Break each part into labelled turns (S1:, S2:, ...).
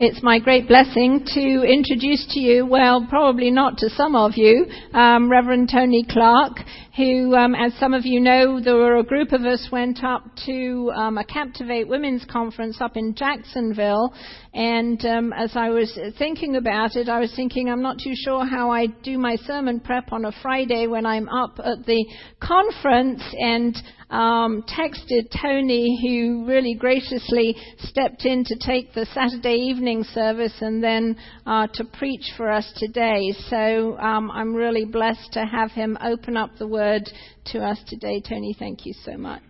S1: It's my great blessing to introduce to you, well, probably not to some of you, um, Reverend Tony Clark, who, um, as some of you know, there were a group of us went up to um, a Captivate Women's Conference up in Jacksonville, and um, as I was thinking about it, I was thinking I'm not too sure how I do my sermon prep on a Friday when I'm up at the conference, and um, texted Tony, who really graciously stepped in to take the Saturday evening service and then uh, to preach for us today. So um, I'm really blessed to have him open up the word to us today. Tony, thank you so much.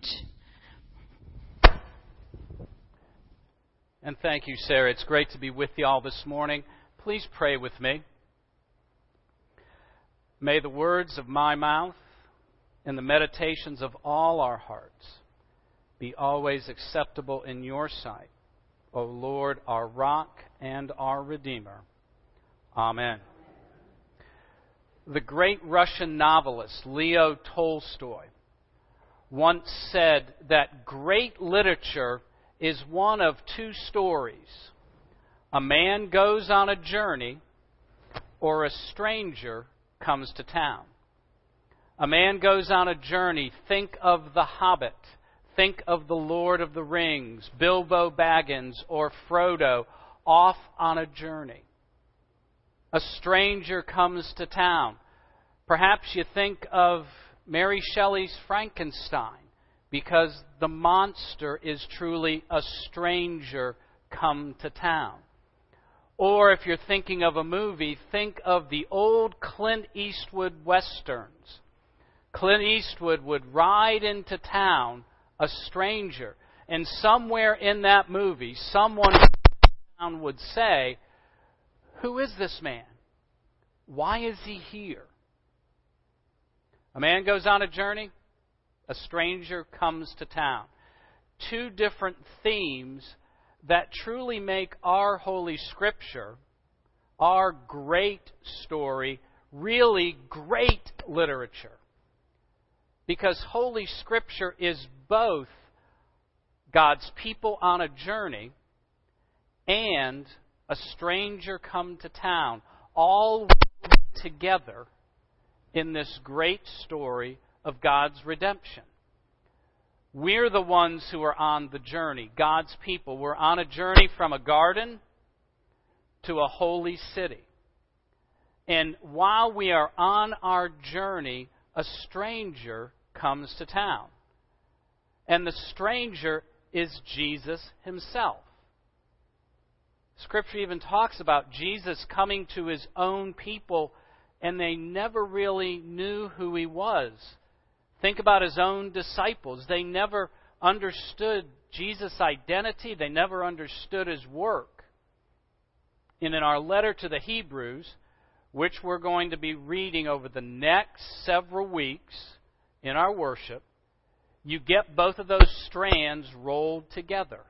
S2: And thank you, Sarah. It's great to be with you all this morning. Please pray with me. May the words of my mouth and the meditations of all our hearts be always acceptable in your sight, O Lord, our rock and our Redeemer. Amen. The great Russian novelist Leo Tolstoy once said that great literature is one of two stories. A man goes on a journey, or a stranger comes to town. A man goes on a journey. Think of The Hobbit. Think of The Lord of the Rings, Bilbo Baggins, or Frodo off on a journey. A stranger comes to town. Perhaps you think of Mary Shelley's Frankenstein because the monster is truly a stranger come to town. Or if you're thinking of a movie, think of the old Clint Eastwood westerns Clint Eastwood would ride into town a stranger, and somewhere in that movie, someone town would say, Who is this man? Why is he here? A man goes on a journey, a stranger comes to town. Two different themes that truly make our Holy Scripture, our great story, really great literature. Because Holy Scripture is both God's people on a journey and a stranger come to town, all together in this great story of God's redemption. We're the ones who are on the journey, God's people. We're on a journey from a garden to a holy city. And while we are on our journey, a stranger comes to town. And the stranger is Jesus himself. Scripture even talks about Jesus coming to his own people, and they never really knew who he was. Think about his own disciples. They never understood Jesus' identity, they never understood his work. And in our letter to the Hebrews, which we're going to be reading over the next several weeks, in our worship, you get both of those strands rolled together.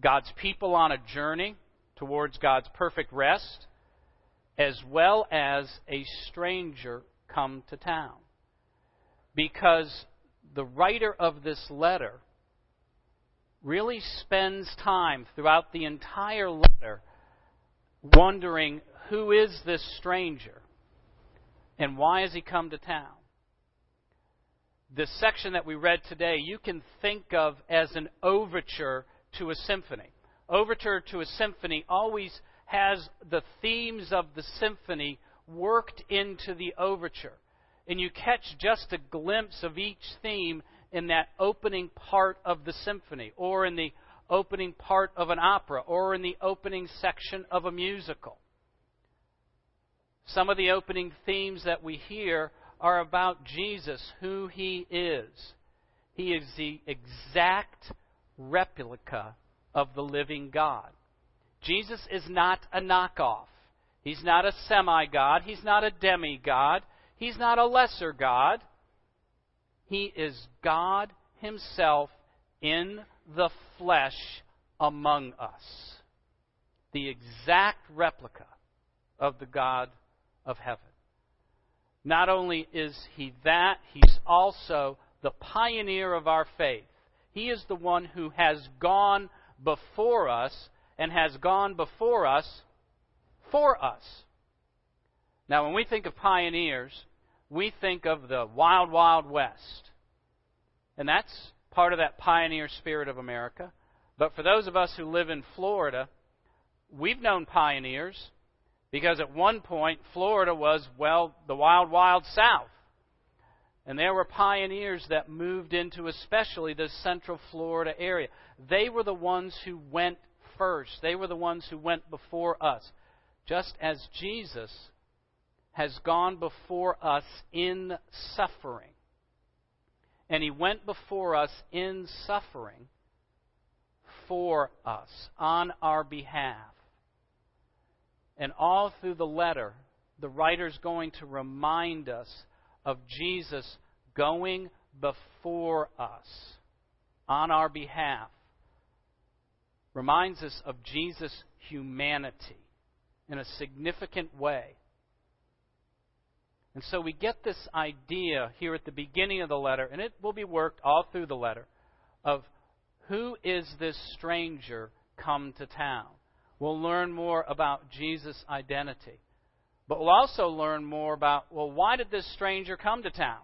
S2: God's people on a journey towards God's perfect rest, as well as a stranger come to town. Because the writer of this letter really spends time throughout the entire letter wondering who is this stranger and why has he come to town? This section that we read today, you can think of as an overture to a symphony. Overture to a symphony always has the themes of the symphony worked into the overture. And you catch just a glimpse of each theme in that opening part of the symphony, or in the opening part of an opera, or in the opening section of a musical. Some of the opening themes that we hear are about Jesus, who he is. He is the exact replica of the living God. Jesus is not a knockoff. He's not a semi God. He's not a demigod. He's not a lesser God. He is God Himself in the flesh among us. The exact replica of the God of heaven. Not only is he that, he's also the pioneer of our faith. He is the one who has gone before us and has gone before us for us. Now, when we think of pioneers, we think of the wild, wild west. And that's part of that pioneer spirit of America. But for those of us who live in Florida, we've known pioneers because at one point Florida was, well, the wild, wild south. And there were pioneers that moved into especially the central Florida area. They were the ones who went first. They were the ones who went before us. Just as Jesus has gone before us in suffering. And he went before us in suffering for us, on our behalf. And all through the letter, the writer's going to remind us of Jesus going before us on our behalf. Reminds us of Jesus' humanity in a significant way. And so we get this idea here at the beginning of the letter, and it will be worked all through the letter, of who is this stranger come to town? We'll learn more about Jesus' identity. But we'll also learn more about, well, why did this stranger come to town?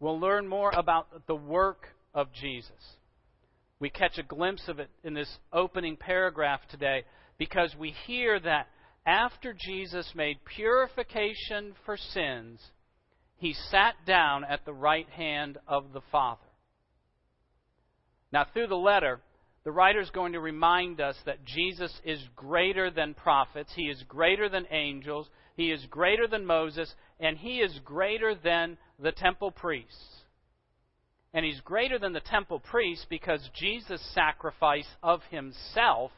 S2: We'll learn more about the work of Jesus. We catch a glimpse of it in this opening paragraph today because we hear that after Jesus made purification for sins, he sat down at the right hand of the Father. Now, through the letter, the writer is going to remind us that Jesus is greater than prophets, he is greater than angels, he is greater than Moses, and he is greater than the temple priests. And he's greater than the temple priests because Jesus' sacrifice of himself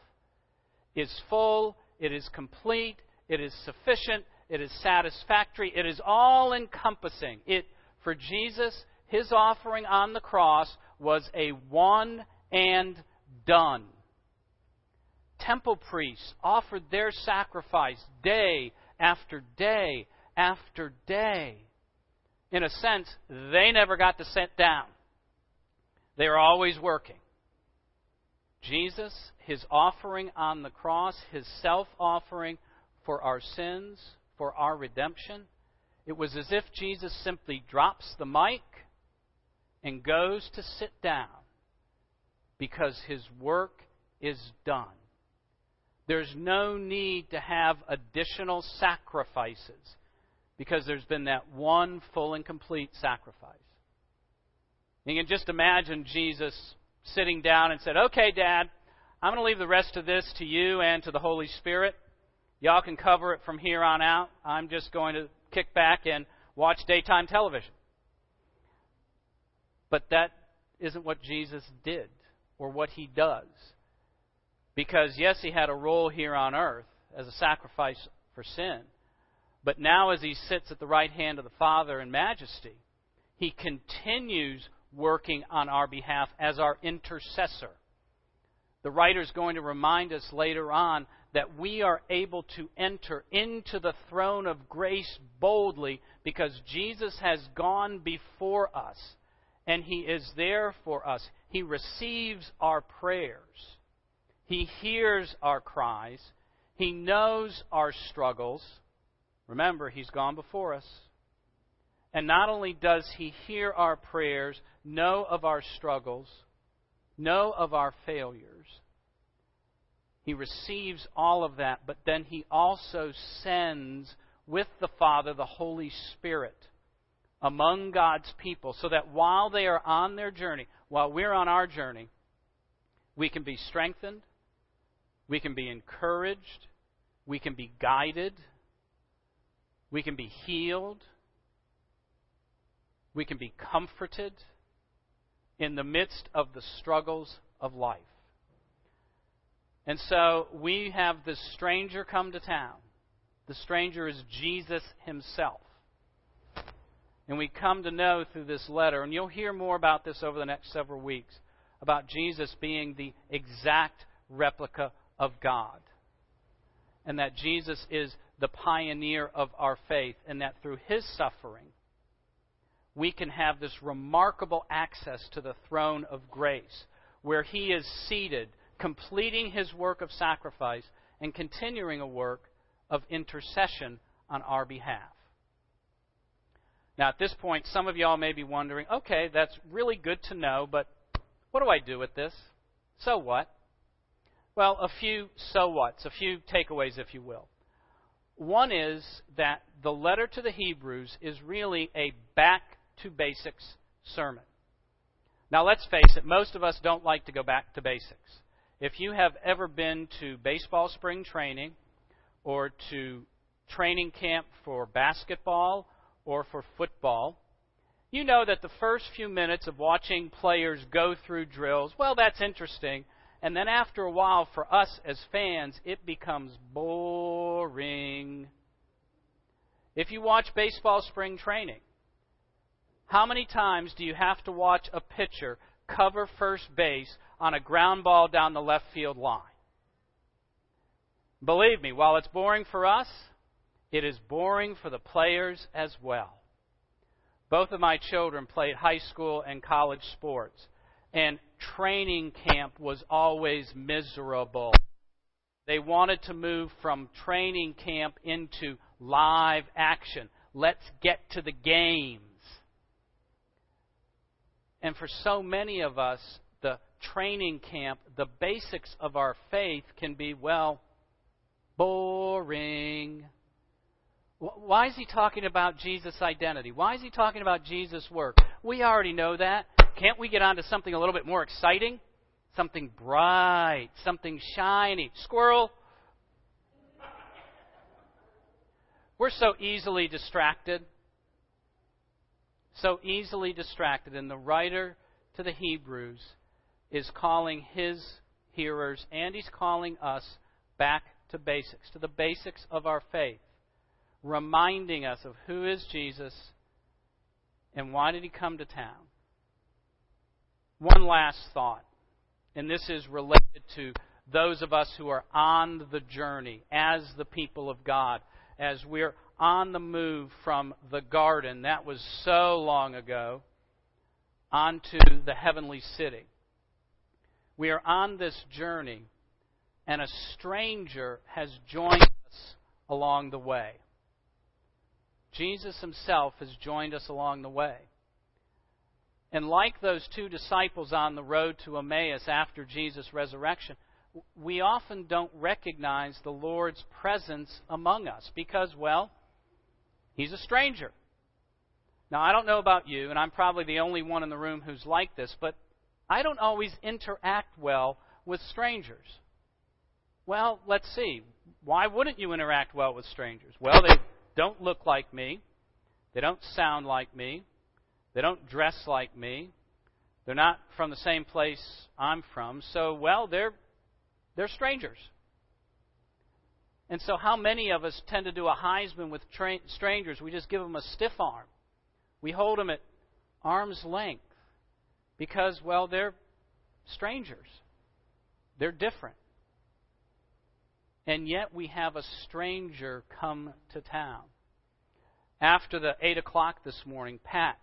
S2: is full, it is complete, it is sufficient, it is satisfactory, it is all encompassing. It for Jesus, his offering on the cross was a one and done. Temple priests offered their sacrifice day after day after day. In a sense, they never got to sit down. They were always working. Jesus, his offering on the cross, his self offering for our sins, for our redemption, it was as if Jesus simply drops the mic and goes to sit down because his work is done. There's no need to have additional sacrifices because there's been that one full and complete sacrifice. You can just imagine Jesus sitting down and said, "Okay, Dad, I'm going to leave the rest of this to you and to the Holy Spirit. Y'all can cover it from here on out. I'm just going to kick back and watch daytime television." But that isn't what Jesus did or what he does. Because, yes, he had a role here on earth as a sacrifice for sin. But now, as he sits at the right hand of the Father in majesty, he continues working on our behalf as our intercessor. The writer is going to remind us later on that we are able to enter into the throne of grace boldly because Jesus has gone before us and He is there for us. He receives our prayers, He hears our cries, He knows our struggles. Remember, He's gone before us. And not only does He hear our prayers, know of our struggles, know of our failures, He receives all of that, but then He also sends with the Father the Holy Spirit among God's people so that while they are on their journey, while we're on our journey, we can be strengthened, we can be encouraged, we can be guided, we can be healed, we can be comforted in the midst of the struggles of life. And so we have this stranger come to town. The stranger is Jesus himself. And we come to know through this letter, and you'll hear more about this over the next several weeks, about Jesus being the exact replica of God. And that Jesus is the pioneer of our faith, and that through his suffering, we can have this remarkable access to the throne of grace, where he is seated completing his work of sacrifice and continuing a work of intercession on our behalf. Now, at this point, some of y'all may be wondering okay, that's really good to know, but what do I do with this? So what? Well, a few so whats, a few takeaways, if you will. One is that the letter to the Hebrews is really a back to basics sermon. Now, let's face it, most of us don't like to go back to basics. If you have ever been to baseball spring training or to training camp for basketball or for football, you know that the first few minutes of watching players go through drills, well, that's interesting. And then after a while, for us as fans, it becomes boring. If you watch baseball spring training, how many times do you have to watch a pitcher cover first base on a ground ball down the left field line? Believe me, while it's boring for us, it is boring for the players as well. Both of my children played high school and college sports, and training camp was always miserable. They wanted to move from training camp into live action. Let's get to the games. And for so many of us, the training camp, the basics of our faith can be, well, boring. Why is he talking about Jesus' identity? Why is he talking about Jesus' work? We already know that. Can't we get on to something a little bit more exciting? Something bright, something shiny. Squirrel. We're so easily distracted. So easily distracted. And the writer to the Hebrews is calling his hearers and he's calling us back to basics, to the basics of our faith reminding us of who is Jesus and why did he come to town. One last thought, and this is related to those of us who are on the journey as the people of God, as we're on the move from the garden, that was so long ago, onto the heavenly city. We are on this journey, and a stranger has joined us along the way. Jesus himself has joined us along the way. And like those two disciples on the road to Emmaus after Jesus' resurrection, we often don't recognize the Lord's presence among us because, well, he's a stranger. Now, I don't know about you, and I'm probably the only one in the room who's like this, but I don't always interact well with strangers. Well, let's see. Why wouldn't you interact well with strangers? Well, they don't look like me. They don't sound like me. They don't dress like me. They're not from the same place I'm from. So, well, they're they're strangers. And so, how many of us tend to do a Heisman with tra- strangers? We just give them a stiff arm. We hold them at arm's length because, well, they're strangers. They're different and yet we have a stranger come to town. After the 8 o'clock this morning, Pat,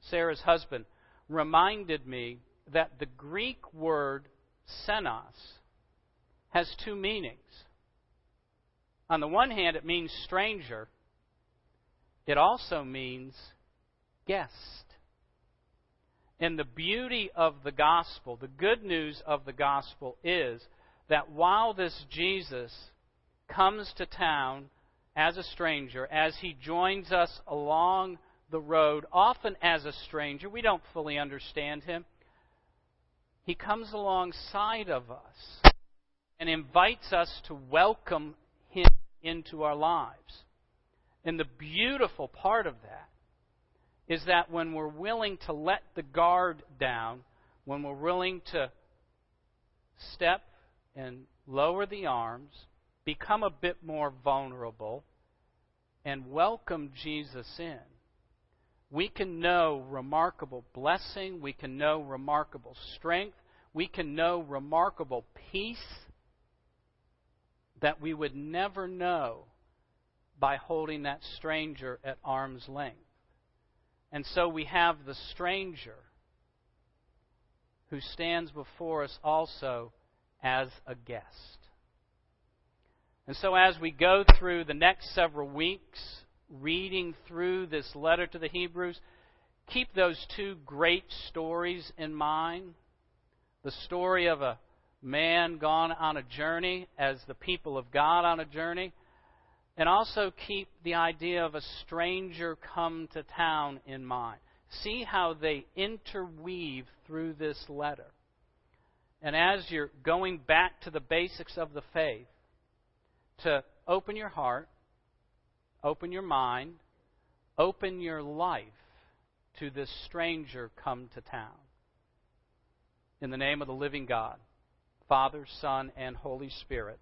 S2: Sarah's husband, reminded me that the Greek word xenos has two meanings. On the one hand, it means stranger, it also means guest. And the beauty of the gospel, the good news of the gospel is that while this Jesus comes to town as a stranger, as he joins us along the road, often as a stranger, we don't fully understand him. He comes alongside of us and invites us to welcome him into our lives. And the beautiful part of that is that when we're willing to let the guard down, when we're willing to step and lower the arms, become a bit more vulnerable, and welcome Jesus in, we can know remarkable blessing, we can know remarkable strength, we can know remarkable peace that we would never know by holding that stranger at arm's length. And so we have the stranger who stands before us also as a guest. And so, as we go through the next several weeks, reading through this letter to the Hebrews, keep those two great stories in mind the story of a man gone on a journey as the people of God on a journey, and also keep the idea of a stranger come to town in mind. See how they interweave through this letter. And as you're going back to the basics of the faith, to open your heart, open your mind, open your life to this stranger come to town. In the name of the living God, Father, Son, and Holy Spirit.